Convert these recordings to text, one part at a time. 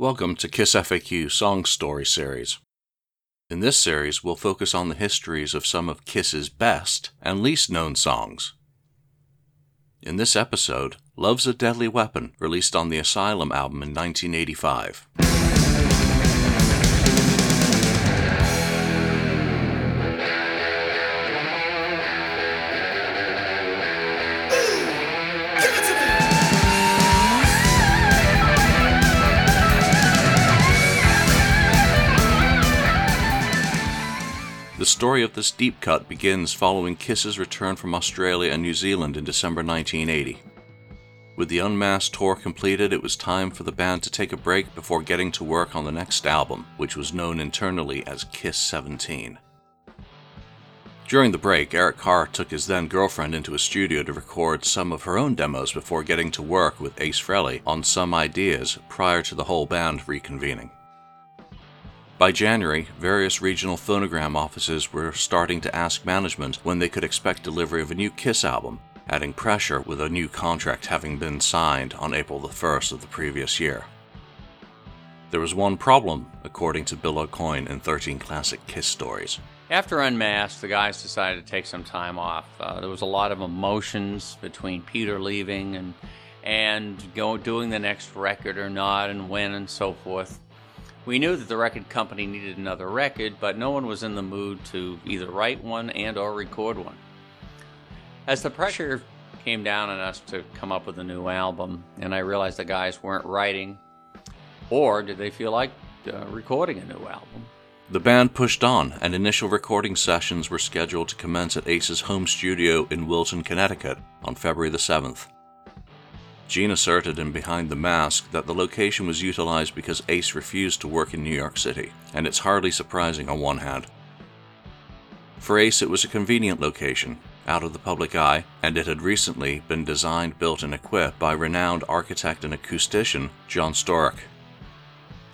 Welcome to Kiss FAQ Song Story Series. In this series, we'll focus on the histories of some of Kiss's best and least known songs. In this episode, Love's a Deadly Weapon, released on the Asylum album in 1985. The story of this deep cut begins following Kiss's return from Australia and New Zealand in December 1980. With the Unmasked tour completed, it was time for the band to take a break before getting to work on the next album, which was known internally as Kiss 17. During the break, Eric Carr took his then girlfriend into a studio to record some of her own demos before getting to work with Ace Frehley on some ideas prior to the whole band reconvening. By January, various regional phonogram offices were starting to ask management when they could expect delivery of a new Kiss album, adding pressure with a new contract having been signed on April the 1st of the previous year. There was one problem, according to Bill Aucoin in 13 Classic Kiss Stories. After Unmasked, the guys decided to take some time off. Uh, there was a lot of emotions between Peter leaving and and go, doing the next record or not, and when and so forth. We knew that the record company needed another record, but no one was in the mood to either write one and or record one. As the pressure came down on us to come up with a new album, and I realized the guys weren't writing, or did they feel like uh, recording a new album? The band pushed on, and initial recording sessions were scheduled to commence at Ace's home studio in Wilton, Connecticut on February the 7th. Gene asserted in Behind the Mask that the location was utilized because Ace refused to work in New York City, and it's hardly surprising on one hand. For Ace, it was a convenient location, out of the public eye, and it had recently been designed, built, and equipped by renowned architect and acoustician John Storyk.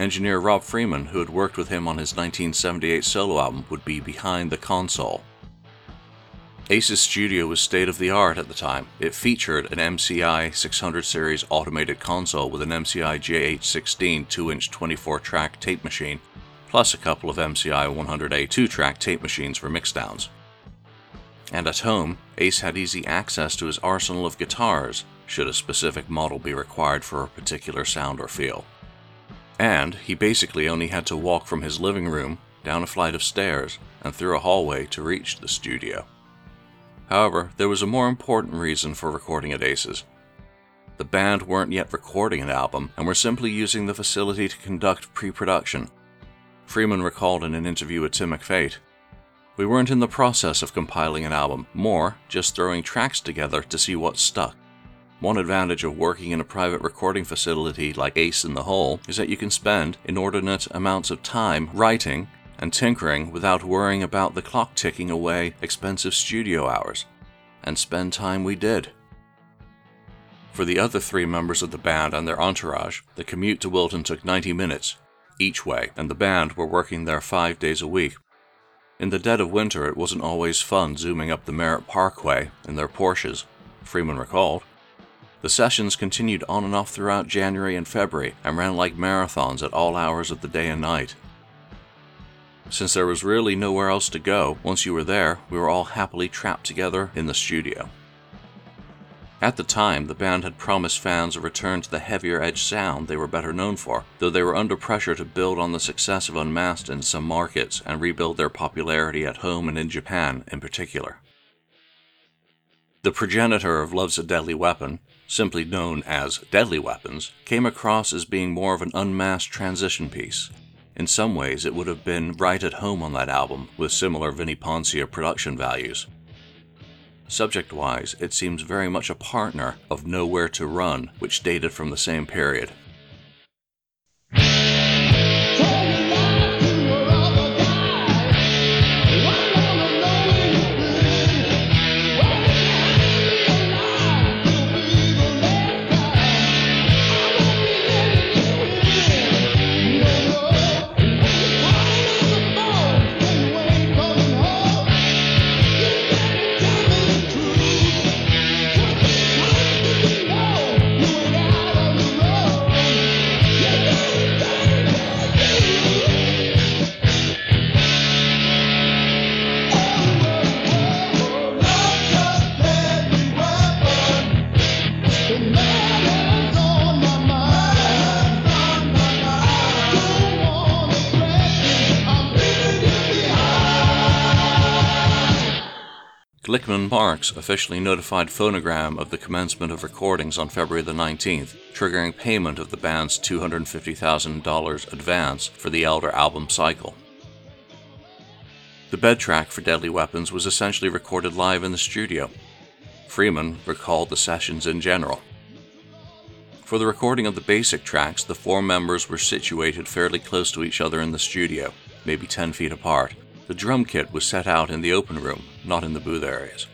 Engineer Rob Freeman, who had worked with him on his 1978 solo album, would be behind the console, Ace's studio was state of the art at the time. It featured an MCI 600 series automated console with an MCI JH16 2 inch 24 track tape machine, plus a couple of MCI 100A 2 track tape machines for mixdowns. And at home, Ace had easy access to his arsenal of guitars, should a specific model be required for a particular sound or feel. And he basically only had to walk from his living room, down a flight of stairs, and through a hallway to reach the studio. However, there was a more important reason for recording at Aces. The band weren't yet recording an album and were simply using the facility to conduct pre production. Freeman recalled in an interview with Tim McPhate We weren't in the process of compiling an album, more just throwing tracks together to see what stuck. One advantage of working in a private recording facility like Ace in the Hole is that you can spend inordinate amounts of time writing and tinkering without worrying about the clock ticking away expensive studio hours. And spend time we did. For the other three members of the band and their entourage, the commute to Wilton took 90 minutes each way, and the band were working there five days a week. In the dead of winter, it wasn't always fun zooming up the Merritt Parkway in their Porsches, Freeman recalled. The sessions continued on and off throughout January and February and ran like marathons at all hours of the day and night. Since there was really nowhere else to go, once you were there, we were all happily trapped together in the studio. At the time, the band had promised fans a return to the heavier edge sound they were better known for, though they were under pressure to build on the success of Unmasked in some markets and rebuild their popularity at home and in Japan in particular. The progenitor of Love's a Deadly Weapon, simply known as Deadly Weapons, came across as being more of an unmasked transition piece, in some ways, it would have been right at home on that album, with similar Vinnie Poncia production values. Subject wise, it seems very much a partner of Nowhere to Run, which dated from the same period. Glickman Marks officially notified Phonogram of the commencement of recordings on February the 19th, triggering payment of the band's $250,000 advance for the Elder album cycle. The bed track for Deadly Weapons was essentially recorded live in the studio. Freeman recalled the sessions in general. For the recording of the basic tracks, the four members were situated fairly close to each other in the studio, maybe 10 feet apart. The drum kit was set out in the open room, not in the booth areas.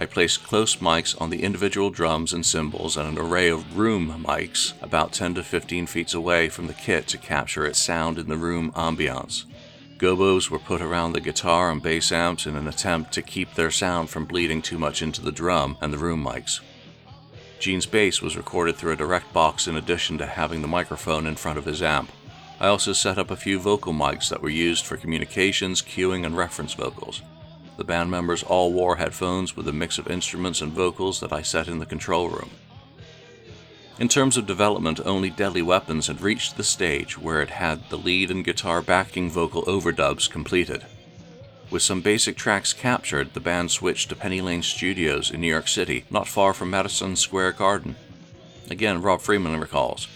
I placed close mics on the individual drums and cymbals and an array of room mics about 10 to 15 feet away from the kit to capture its sound in the room ambiance. Gobos were put around the guitar and bass amps in an attempt to keep their sound from bleeding too much into the drum and the room mics. Gene's bass was recorded through a direct box in addition to having the microphone in front of his amp. I also set up a few vocal mics that were used for communications, cueing, and reference vocals. The band members all wore headphones with a mix of instruments and vocals that I set in the control room. In terms of development, only Deadly Weapons had reached the stage where it had the lead and guitar backing vocal overdubs completed. With some basic tracks captured, the band switched to Penny Lane Studios in New York City, not far from Madison Square Garden. Again, Rob Freeman recalls.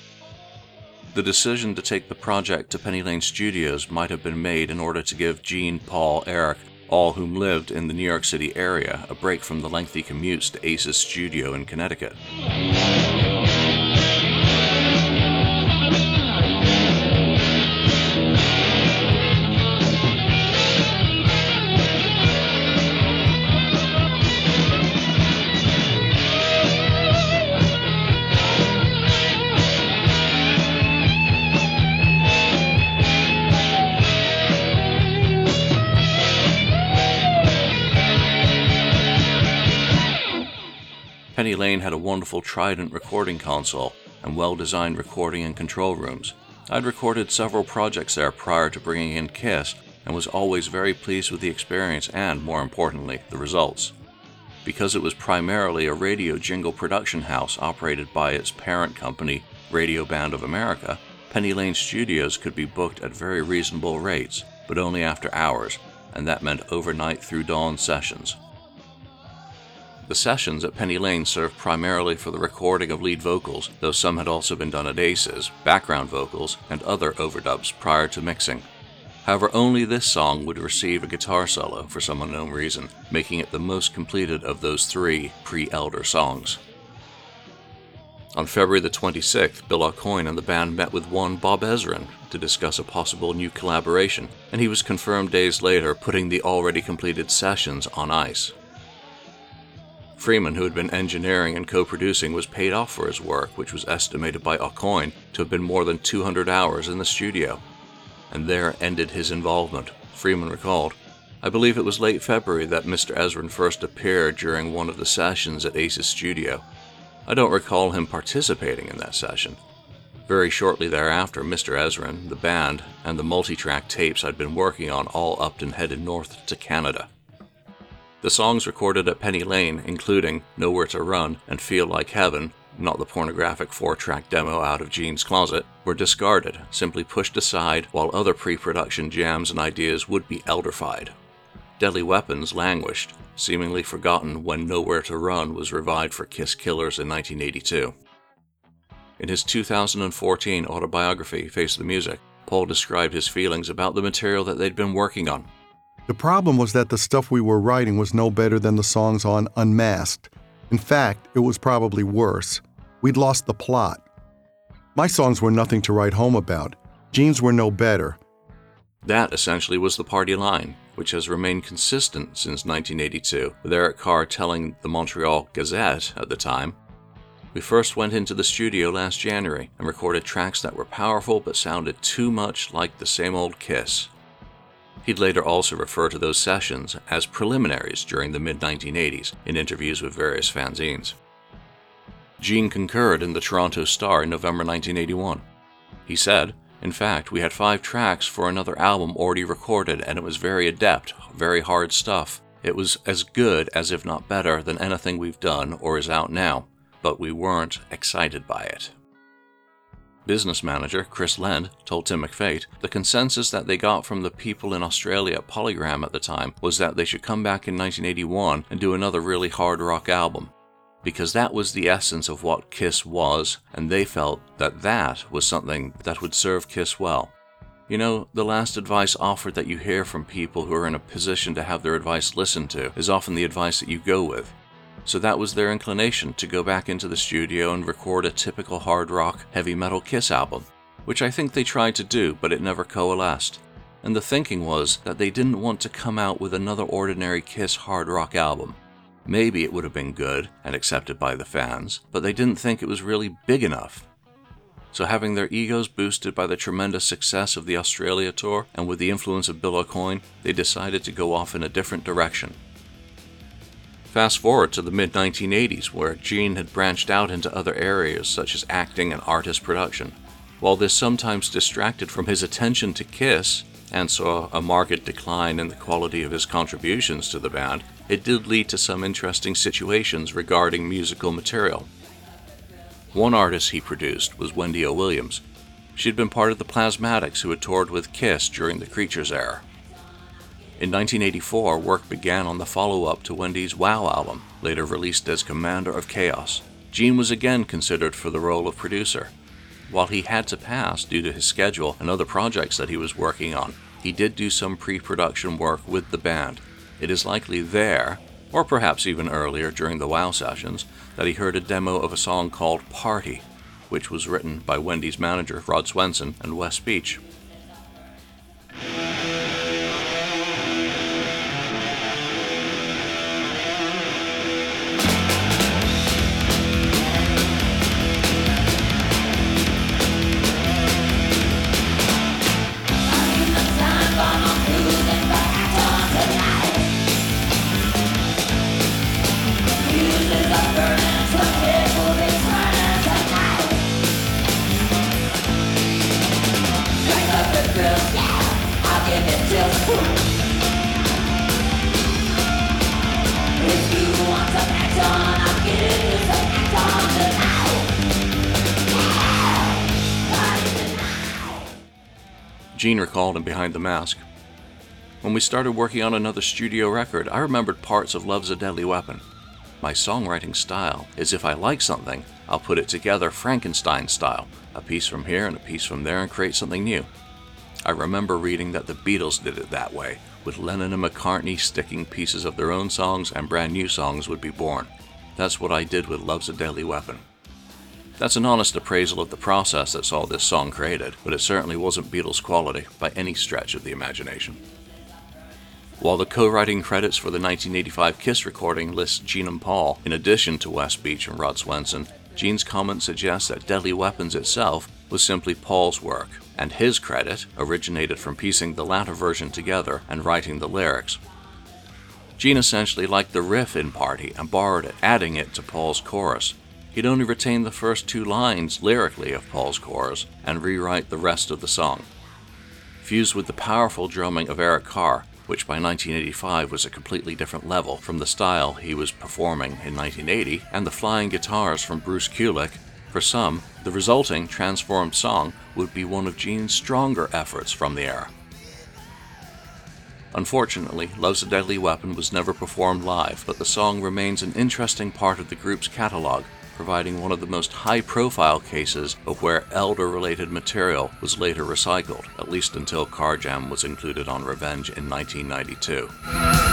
The decision to take the project to Penny Lane Studios might have been made in order to give Gene, Paul, Eric, all whom lived in the New York City area, a break from the lengthy commutes to Ace's studio in Connecticut. Penny Lane had a wonderful Trident recording console and well designed recording and control rooms. I'd recorded several projects there prior to bringing in Kiss and was always very pleased with the experience and, more importantly, the results. Because it was primarily a radio jingle production house operated by its parent company, Radio Band of America, Penny Lane Studios could be booked at very reasonable rates, but only after hours, and that meant overnight through dawn sessions. The sessions at Penny Lane served primarily for the recording of lead vocals, though some had also been done at Aces, background vocals, and other overdubs prior to mixing. However, only this song would receive a guitar solo for some unknown reason, making it the most completed of those three pre Elder songs. On February the 26th, Bill Aucoin and the band met with one Bob Ezrin to discuss a possible new collaboration, and he was confirmed days later, putting the already completed sessions on ice. Freeman, who had been engineering and co producing, was paid off for his work, which was estimated by Aucoin to have been more than 200 hours in the studio. And there ended his involvement, Freeman recalled. I believe it was late February that Mr. Ezrin first appeared during one of the sessions at Ace's studio. I don't recall him participating in that session. Very shortly thereafter, Mr. Ezrin, the band, and the multi track tapes I'd been working on all upped and headed north to Canada. The songs recorded at Penny Lane, including Nowhere to Run and Feel Like Heaven, not the pornographic four track demo out of Gene's closet, were discarded, simply pushed aside, while other pre production jams and ideas would be elderfied. Deadly Weapons languished, seemingly forgotten when Nowhere to Run was revived for Kiss Killers in 1982. In his 2014 autobiography, Face the Music, Paul described his feelings about the material that they'd been working on. The problem was that the stuff we were writing was no better than the songs on Unmasked. In fact, it was probably worse. We'd lost the plot. My songs were nothing to write home about. Gene's were no better. That essentially was the party line, which has remained consistent since 1982, with Eric Carr telling the Montreal Gazette at the time We first went into the studio last January and recorded tracks that were powerful but sounded too much like the same old Kiss. He'd later also refer to those sessions as preliminaries during the mid 1980s in interviews with various fanzines. Gene concurred in the Toronto Star in November 1981. He said, In fact, we had five tracks for another album already recorded, and it was very adept, very hard stuff. It was as good as, if not better, than anything we've done or is out now, but we weren't excited by it. Business manager Chris Lendt told Tim McPhate the consensus that they got from the people in Australia at Polygram at the time was that they should come back in 1981 and do another really hard rock album. Because that was the essence of what Kiss was, and they felt that that was something that would serve Kiss well. You know, the last advice offered that you hear from people who are in a position to have their advice listened to is often the advice that you go with. So that was their inclination to go back into the studio and record a typical hard rock, heavy metal Kiss album, which I think they tried to do, but it never coalesced. And the thinking was that they didn't want to come out with another ordinary Kiss hard rock album. Maybe it would have been good and accepted by the fans, but they didn't think it was really big enough. So, having their egos boosted by the tremendous success of the Australia tour and with the influence of Bill Aucoin, they decided to go off in a different direction. Fast forward to the mid 1980s, where Gene had branched out into other areas such as acting and artist production. While this sometimes distracted from his attention to Kiss and saw a marked decline in the quality of his contributions to the band, it did lead to some interesting situations regarding musical material. One artist he produced was Wendy O. Williams. She had been part of the Plasmatics who had toured with Kiss during the Creatures era. In 1984, work began on the follow up to Wendy's Wow album, later released as Kommander of Kaos. Gene was again considered for the role of producer. While he had to pass due to his schedule and other projects that he was working on, he did do some pre production work with the band. It is likely there, or perhaps even earlier during the WoW sessions, that he heard a demo of a song called Party, which was written by Wendy's manager Rod Swenson and Wes Beach. Gene recalled in Behind the Mask. When we started working on another studio record, I remembered parts of Love's a Deadly Weapon. My songwriting style is if I like something, I'll put it together Frankenstein style, a piece from here and a piece from there, and create something new. I remember reading that the Beatles did it that way, with Lennon and McCartney sticking pieces of their own songs and brand new songs would be born. That's what I did with Love's a Deadly Weapon. That's an honest appraisal of the process that saw this song created, but it certainly wasn't Beatles quality by any stretch of the imagination. While the co writing credits for the 1985 Kiss recording lists Gene and Paul, in addition to Wes Beach and Rod Swenson, Gene's comment suggests that Deadly Weapons itself was simply Paul's work, and his credit originated from piecing the latter version together and writing the lyrics. Gene essentially liked the riff in Party and borrowed it, adding it to Paul's chorus, he'd only retain the first two lines lyrically of Paul's chorus and rewrite the rest of the song. Fused with the powerful drumming of Eric Carr, which by 1985 was a completely different level from the style he was performing in 1980, and the flying guitars from Bruce Kulick, for some, the resulting transformed song would be one of Gene's stronger efforts from the era. Unfortunately, Love's a Deadly Weapon was never performed live, but the song remains an interesting part of the group's catalog providing one of the most high profile cases of where elder related material was later recycled, at least until Carr Jam was included on Revenge in 1992.